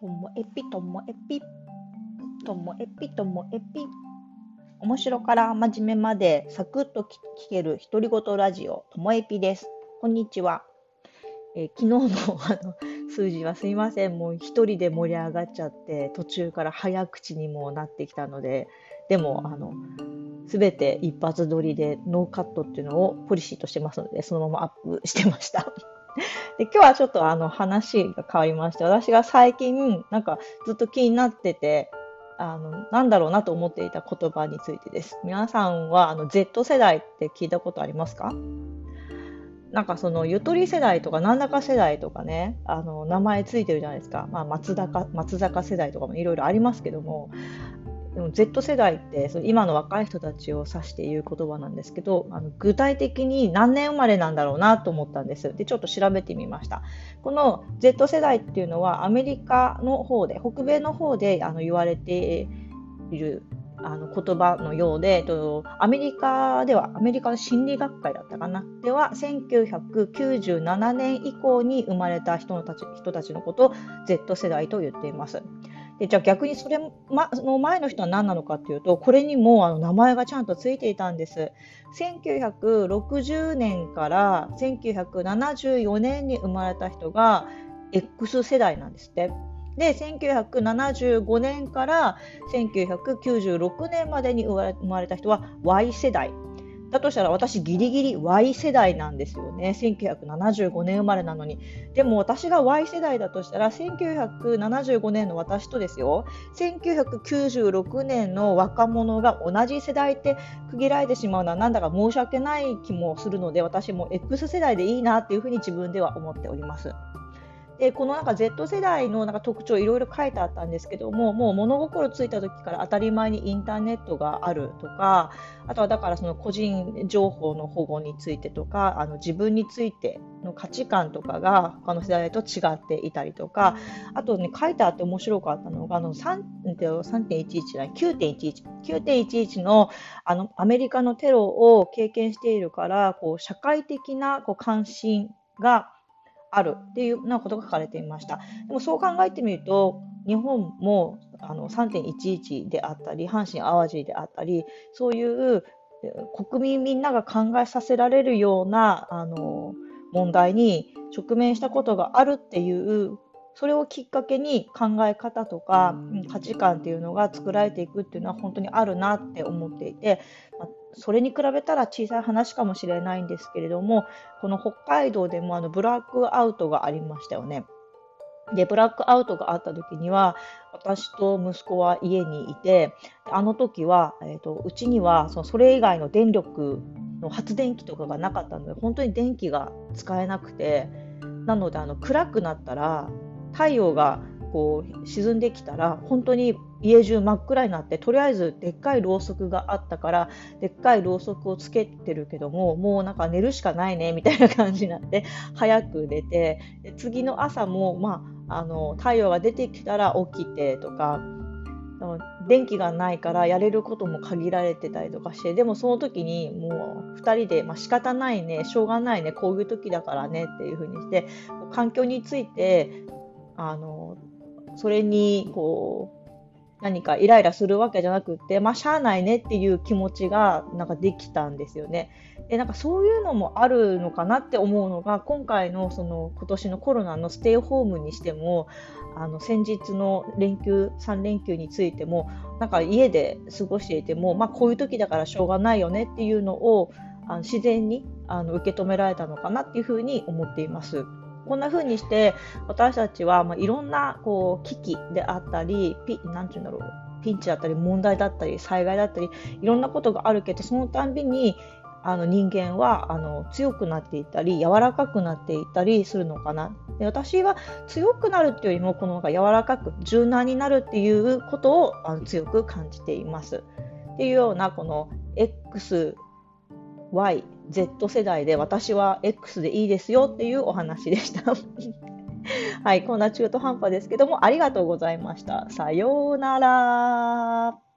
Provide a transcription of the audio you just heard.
ともえぴともえぴともえぴともえぴ面白から真面目までサクッと聞ける独り言ラジオともえぴです。こんにちは、えー、昨日のあの 数字はすいません。もう一人で盛り上がっちゃって途中から早口にもなってきたのででもあの全て一発撮りでノーカットっていうのをポリシーとしてますのでそのままアップしてました。で今日はちょっとあの話が変わりまして、私が最近なんかずっと気になってて、あの、なんだろうなと思っていた言葉についてです。皆さんはあの Z 世代って聞いたことありますか？なんかそのゆとり世代とかなんだか世代とかね、あの名前ついてるじゃないですか。まあ松坂、松坂世代とかもいろいろありますけども、でも Z 世代ってその今の若い人たちを指して言う言葉なんですけどあの具体的に何年生まれなんだろうなと思ったんです。でちょっと調べてみました。この Z 世代っていうのはアメリカの方で北米の方であの言われているあの言葉のようで、とアメリカでは、アメリカの心理学会だったかな、では、1997年以降に生まれた人のたち人たちのことを Z 世代と言っています。でじゃあ逆にそれの前の人は何なのかっていうとこれにもあの名前がちゃんとついていたんです。1960年から1974年に生まれた人が X 世代なんですって。で1975年から1996年までに生まれた人は Y 世代だとしたら私ギリギリ Y 世代なんですよね。1975年生まれなのに。でも私が Y 世代だとしたら1975年の私とですよ。1996年の若者が同じ世代って区切られてしまうのはなんだか申し訳ない気もするので私も X 世代でいいなっていうふうに自分では思っております。でこのなんか Z 世代のなんか特徴いろいろ書いてあったんですけどももう物心ついた時から当たり前にインターネットがあるとかあとはだからその個人情報の保護についてとかあの自分についての価値観とかが他の世代と違っていたりとかあとね書いてあって面白かったのがあの3.11じゃない9.11 9.11のあのアメリカのテロを経験しているからこう社会的なこう関心があるっていうようなことが書かれていました。でもそう考えてみると、日本もあの3.11であったり、阪神・淡路であったり、そういう国民みんなが考えさせられるようなあの問題に直面したことがあるっていうそれをきっかけに考え方とか価値観っていうのが作られていくっていうのは本当にあるなって思っていて、まそれに比べたら小さい話かもしれないんですけれどもこの北海道でもあのブラックアウトがありましたよね。でブラックアウトがあった時には私と息子は家にいてあの時は、えーと、うちにはそのそれ以外の電力の発電機とかがなかったので本当に電気が使えなくてなのであの暗くなったら太陽がこう沈んできたら本当に家中真っ暗になってとりあえずでっかいろうそくがあったからでっかいろうそくをつけてるけどももうなんか寝るしかないねみたいな感じになって早く寝て次の朝も、まあ、あの太陽が出てきたら起きてとか電気がないからやれることも限られてたりとかしてでもその時にもう2人で、まあ、仕方ないねしょうがないねこういう時だからねっていう風にして環境についてあのそれにこう何かイライラするわけじゃなくって、まあ、しゃあないねっていう気持ちがなんかできたんですよね。でなんかそういうのもあるのかなって思うのが今回のその今年のコロナのステイホームにしてもあの先日の連休3連休についてもなんか家で過ごしていても、まあ、こういう時だからしょうがないよねっていうのをあの自然にあの受け止められたのかなっていうふうに思っています。こんな風にして私たちは、まあ、いろんなこう危機であったりピなんて言うんだろうピンチだったり問題だったり災害だったりいろんなことがあるけどそのたんびにあの人間はあの強くなっていったり柔らかくなっていったりするのかな。で私は強くなるっていうよりもこのが柔らかく柔軟になるっていうことをあの強く感じています。っていうようなこの X Y、Z 世代で私は X でいいですよっていうお話でした。はい、こんな中途半端ですけども、ありがとうございました。さようなら。